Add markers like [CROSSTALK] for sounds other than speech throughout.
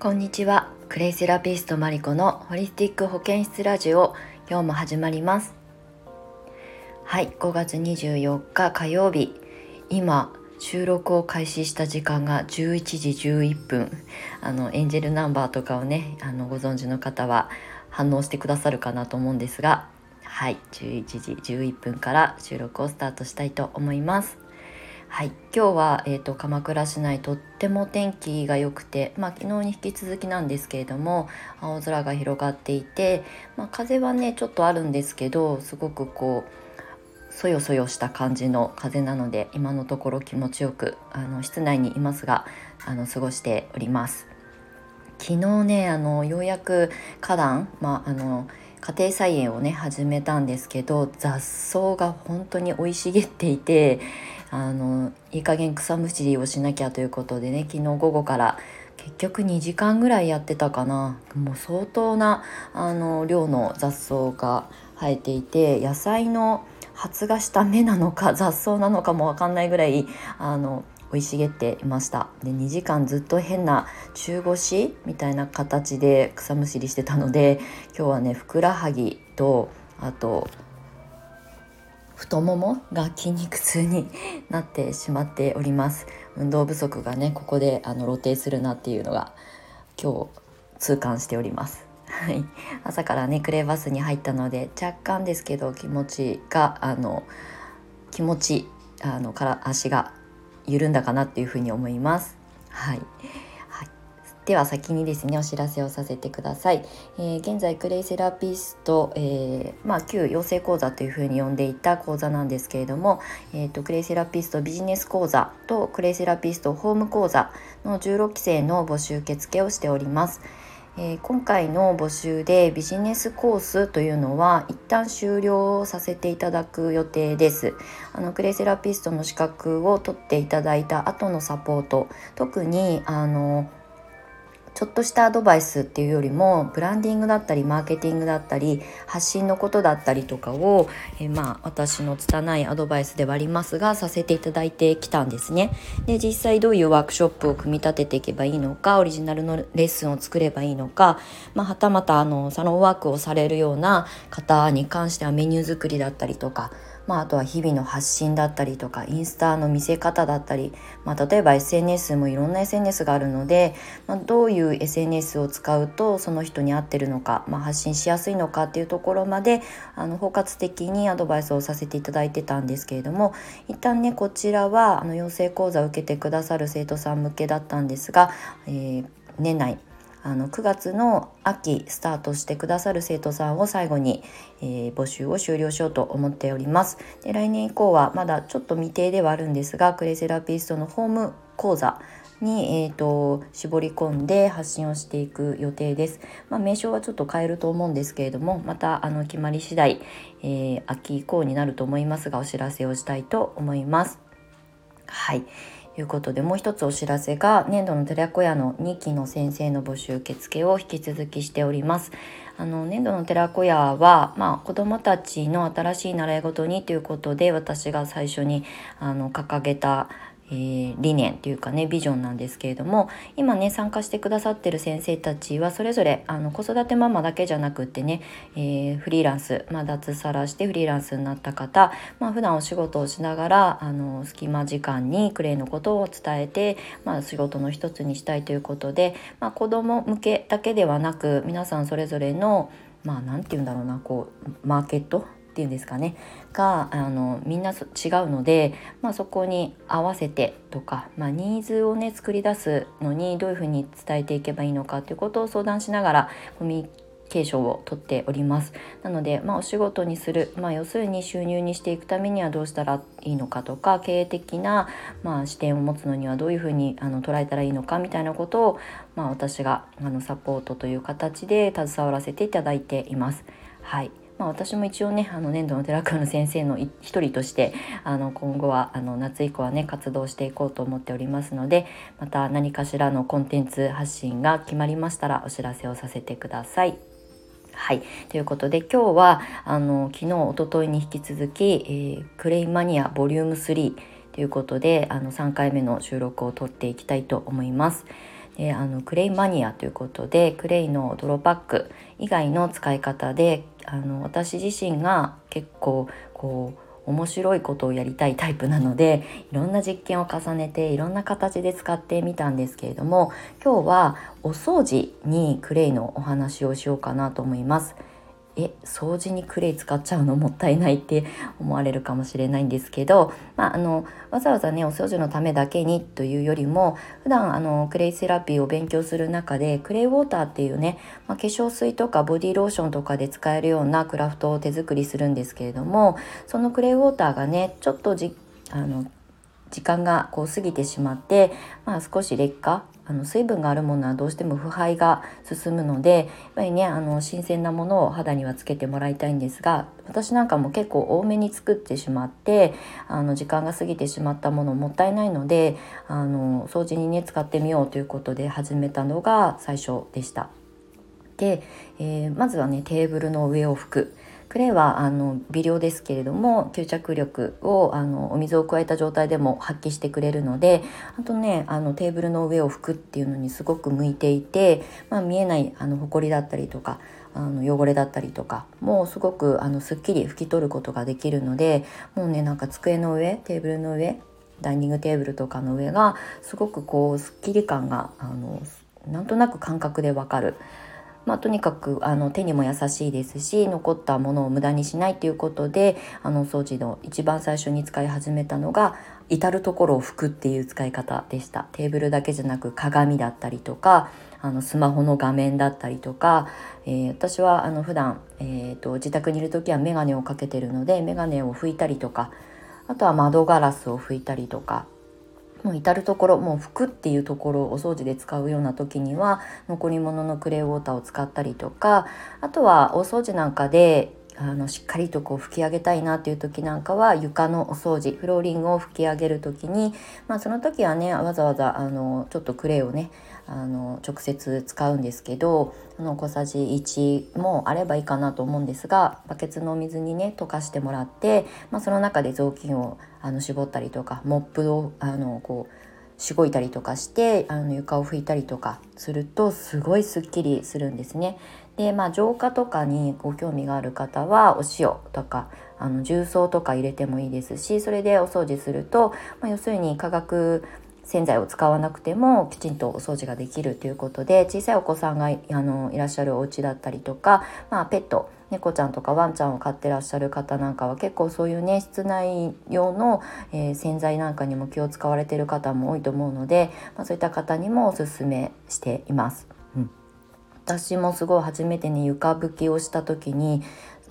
こんにちは。クレイセラピストマリコのホリスティック保健室ラジオ今日も始まります。はい5月24日火曜日。今収録を開始した時間が11時11分。あのエンジェルナンバーとかをねあのご存知の方は反応してくださるかなと思うんですがはい11時11分から収録をスタートしたいと思います。はい今日は、えーと、鎌倉市内とっても天気が良くて、まあ、昨日に引き続きなんですけれども青空が広がっていて、まあ、風はねちょっとあるんですけどすごくこうそよそよした感じの風なので今のところ気持ちよくあの室内にいますがあの過ごしております。昨日ねあのようやく花壇、まあ、あの家庭菜園をね始めたんですけど雑草が本当に生い茂っていてあのいい加減草むしりをしなきゃということでね昨日午後から結局2時間ぐらいやってたかな。もう相当なあの量の雑草が生えていて野菜の発芽した芽なのか [LAUGHS] 雑草なのかも分かんないぐらいあの生い茂っていました。で2時間ずっと変な中腰みたいな形で草むしりしてたので今日はねふくらはぎとあと太ももが筋肉痛になってしまっております。運動不足がねここであの露呈するなっていうのが今日痛感しております。はい、朝からねクレーバスに入ったので若干ですけど気持ちがあの気持ちあのから足が緩んだかなっていうふうに思います。はい、では先にですねお知らせをさせてください、えー、現在クレイセラピスト、えー、まあ、旧養成講座というふうに呼んでいた講座なんですけれども、えーと、クレイセラピストビジネス講座とクレイセラピストホーム講座の16期生の募集受付をしております。えー、今回の募集でビジネスコースというのは一旦終了させていただく予定です。あのクレイセラピストの資格を取っていただいた後のサポート。特にあのちょっとしたアドバイスっていうよりもブランディングだったりマーケティングだったり発信のことだったりとかを、えー、まあ私の拙いアドバイスではありますがさせていただいてきたんですね。で実際どういうワークショップを組み立てていけばいいのかオリジナルのレッスンを作ればいいのか、まあ、はたまたあのサロンワークをされるような方に関してはメニュー作りだったりとかまあ、あとは日々の発信だったりとかインスタの見せ方だったり、まあ、例えば SNS もいろんな SNS があるので、まあ、どういう SNS を使うとその人に合ってるのか、まあ、発信しやすいのかっていうところまであの包括的にアドバイスをさせていただいてたんですけれども一旦ねこちらはあの養成講座を受けてくださる生徒さん向けだったんですが、えー、年内あの9月の秋スタートしてくださる生徒さんを最後に、えー、募集を終了しようと思っておりますで来年以降はまだちょっと未定ではあるんですがクレイセラピストのホーム講座に、えーと、絞り込んで発信をしていく予定です。まあ、名称はちょっと変えると思うんですけれどもまたあの決まり次第、えー、秋以降になると思いますがお知らせをしたいと思います。はいいうことでもう一つお知らせが年度の寺子屋の2期の先生の募集受付を引き続きしております。あの年度の寺子屋は、まあ、子どもたちの新しい習い事にということで私が最初にあの掲げたえー、理念というかねビジョンなんですけれども今ね参加してくださってる先生たちはそれぞれあの子育てママだけじゃなくってね、えー、フリーランス、まあ、脱サラしてフリーランスになった方、まあ普段お仕事をしながらあの隙間時間にクレイのことを伝えて、まあ、仕事の一つにしたいということで、まあ、子ども向けだけではなく皆さんそれぞれのまあ何て言うんだろうなこうマーケットっていうんですかね。があのみんな違うので、まあ、そこに合わせてとか、まあ、ニーズをね作り出すのにどういうふうに伝えていけばいいのかということを相談しながらコミュニケーションをとっております。なので、まあ、お仕事にする、まあ、要するに収入にしていくためにはどうしたらいいのかとか経営的な、まあ、視点を持つのにはどういうふうにあの捉えたらいいのかみたいなことを、まあ、私があのサポートという形で携わらせていただいています。はい。まあ、私も一応ねあの年度の寺川の先生の一人としてあの今後はあの夏以降はね活動していこうと思っておりますのでまた何かしらのコンテンツ発信が決まりましたらお知らせをさせてください。はい。ということで今日はあの昨日おとといに引き続き、えー、クレイマニアボリューム3ということであの3回目の収録を撮っていきたいと思います。であのクレイマニアということでクレイの泥パック以外の使い方であの私自身が結構こう面白いことをやりたいタイプなのでいろんな実験を重ねていろんな形で使ってみたんですけれども今日はお掃除にクレイのお話をしようかなと思います。え掃除にクレイ使っちゃうの？もったいないって思われるかもしれないんですけど、まあ、あのわざわざねお掃除のためだけにというよりも普段あのクレイセラピーを勉強する中でクレイウォーターっていうね、まあ、化粧水とかボディローションとかで使えるようなクラフトを手作りするんですけれどもそのクレイウォーターがねちょっとじあの時間がこう過ぎてしまって、まあ、少し劣化あの水分があるものはどうしても腐敗が進むのでやっぱりねあの新鮮なものを肌にはつけてもらいたいんですが私なんかも結構多めに作ってしまってあの時間が過ぎてしまったものもったいないのであの掃除にね使ってみようということで始めたのが最初でした。で、えー、まずはねテーブルの上を拭く。クレイはあの微量ですけれども吸着力をあのお水を加えた状態でも発揮してくれるのであとねあのテーブルの上を拭くっていうのにすごく向いていて、まあ、見えないあの埃だったりとかあの汚れだったりとかもうすごくあのすっきり拭き取ることができるのでもうねなんか机の上テーブルの上ダイニングテーブルとかの上がすごくこうすっきり感があのなんとなく感覚でわかる。まあ、とにかくあの手にも優しいですし残ったものを無駄にしないということであの掃除の一番最初に使い始めたのが至る所を拭くっていう使い方でした。テーブルだけじゃなく鏡だったりとかあのスマホの画面だったりとか、えー、私はあの普段、えーと、自宅にいる時は眼鏡をかけてるので眼鏡を拭いたりとかあとは窓ガラスを拭いたりとかもう至る所もう服っていうところをお掃除で使うような時には残り物のクレーウォーターを使ったりとかあとはお掃除なんかであのしっかりとこう拭き上げたいなっていう時なんかは床のお掃除フローリングを拭き上げる時に、まあ、その時はねわざわざあのちょっとクレイをねあの直接使うんですけどあの小さじ1もあればいいかなと思うんですがバケツのお水にね溶かしてもらって、まあ、その中で雑巾をあの絞ったりとかモップをあのこうしごいたりとかしてあの床を拭いたりとかするとすごいすっきりするんですね。でまあ浄化とかにご興味がある方はお塩とかあの重曹とか入れてもいいですしそれでお掃除すると、まあ、要するに化学洗剤を使わなくてもきちんとお掃除ができるということで小さいお子さんがあのいらっしゃるお家だったりとか、まあ、ペット猫ちゃんとかワンちゃんを飼ってらっしゃる方なんかは結構そういうね室内用の、えー、洗剤なんかにも気を使われてる方も多いと思うので、まあ、そういった方にもおすすめしています。私もすごい初めてね床拭きをした時に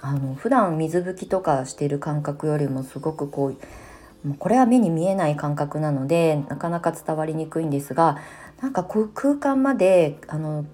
あの普段水拭きとかしてる感覚よりもすごくこうもうこれは目に見えない感覚なのでなかなか伝わりにくいんですがなんかこう空間まであの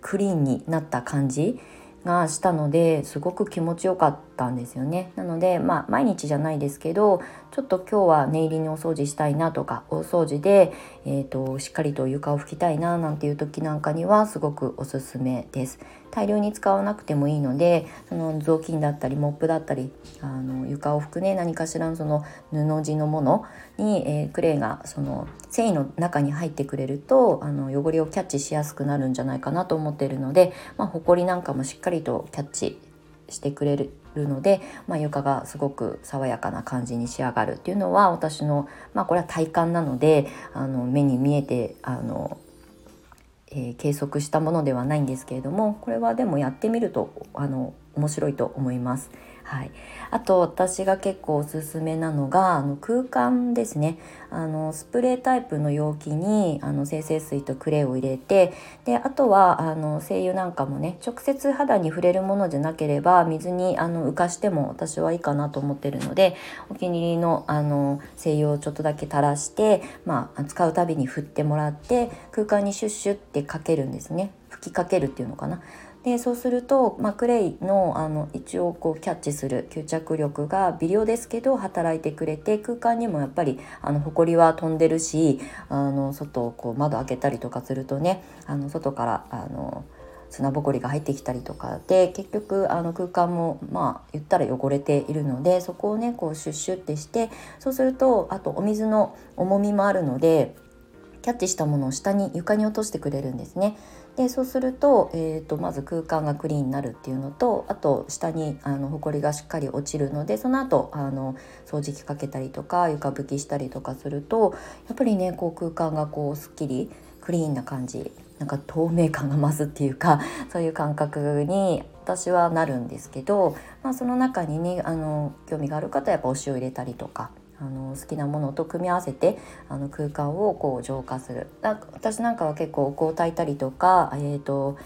クリーンになった感じがしたのですごく気持ちよかったんですよね。なのでまあ毎日じゃないですけどちょっと今日は念入りにお掃除したいなとかお掃除で、えーと、しっかりと床を拭きたいななんていう時なんかにはすごくおすすめです。大量に使わなくてもいいのでその雑巾だったりモップだったりあの床を拭くね何かしらのその布地のものに、えー、クレイがその繊維の中に入ってくれるとあの汚れをキャッチしやすくなるんじゃないかなと思っているので、まあ、ほこりなんかもしっかりとキャッチしてくれるので、まあ、床がすごく爽やかな感じに仕上がるっていうのは私の、まあ、これは体感なのであの目に見えてあの、えー、計測したものではないんですけれどもこれはでもやってみるとあの面白いと思います。はい、あと私が結構おすすめなのがあの空間ですね。あのスプレータイプの容器にあの精製水とクレイを入れてであとはあの精油なんかもね直接肌に触れるものじゃなければ水にあの浮かしても私はいいかなと思ってるのでお気に入りのあの精油をちょっとだけ垂らして、まあ、使うたびに振ってもらって空間にシュッシュってかけるんですね。吹きかけるっていうのかな。でそうすると、まあ、クレイのあの一応こうキャッチする吸着力が微量ですけど働いてくれて空間にもやっぱりあの埃は飛んでるしあの外をこう窓開けたりとかするとねあの外からあの砂ぼこりが入ってきたりとかで結局あの空間もまあ言ったら汚れているのでそこをねこうシュッシュってしてそうするとあとお水の重みもあるのでキャッチしたものを下に床に落としてくれるんですね。でそうすると,、えーと、まず空間がクリーンになるっていうのとあと下にあの埃がしっかり落ちるのでその後あの掃除機かけたりとか床拭きしたりとかするとやっぱりねこう空間がこうすっきりクリーンな感じなんか透明感が増すっていうか [LAUGHS] そういう感覚に私はなるんですけど、まあ、その中にねあの興味がある方はやっぱお塩入れたりとかあの好きなものと組み合わせてあの空間をこう浄化する。私なんかは結構お香を炊いたりとかえっ、ー、と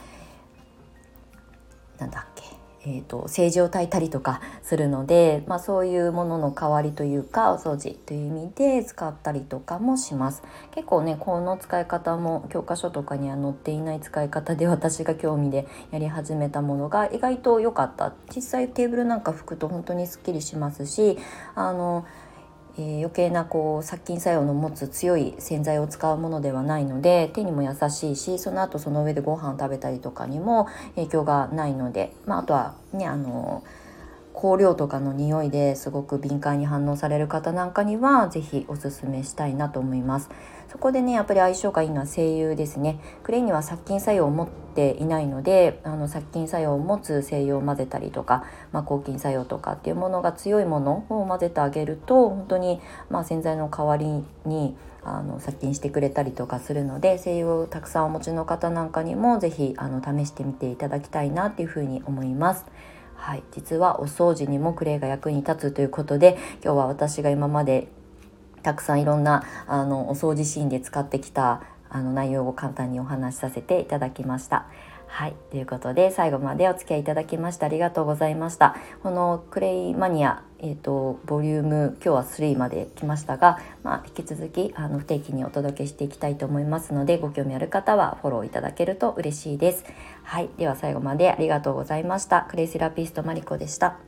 なんだっけ。えーと、政治を炊いたりとかするので、まあ、そういうものの代わりというかお掃除という意味で使ったりとかもします。結構ねこの使い方も教科書とかには載っていない使い方で私が興味でやり始めたものが意外と良かった。実際テーブルなんか拭くと本当にすっきりしますしあのえー、余計なこう殺菌作用の持つ強い洗剤を使うものではないので手にも優しいしその後その上でご飯を食べたりとかにも影響がないので、まあ、あとはねあの香料とかの匂いですごく敏感に反応される方なんかには是非おすすめしたいなと思います。そこでねやっぱり相性がいいのは精油ですねクレイには殺菌作用を持っていないのであの殺菌作用を持つ精油を混ぜたりとか、まあ、抗菌作用とかっていうものが強いものを混ぜてあげると本当にまあ洗剤の代わりにあの殺菌してくれたりとかするので精油をたくさんお持ちの方なんかにも是非あの試してみていただきたいなっていうふうに思います。はい、実はお掃除にもクレイが役に立つということで今日は私が今までたくさんいろんなあのお掃除シーンで使ってきたあの内容を簡単にお話しさせていただきました。はい、ということで最後までお付き合いいただきましてありがとうございました。このクレイマニア、えーと、ボリューム今日は3まで来ましたが、まあ、引き続きあの不定期にお届けしていきたいと思いますのでご興味ある方はフォローいただけると嬉しいです。はい、では最後までありがとうございました。クレイセラピストマリコでした。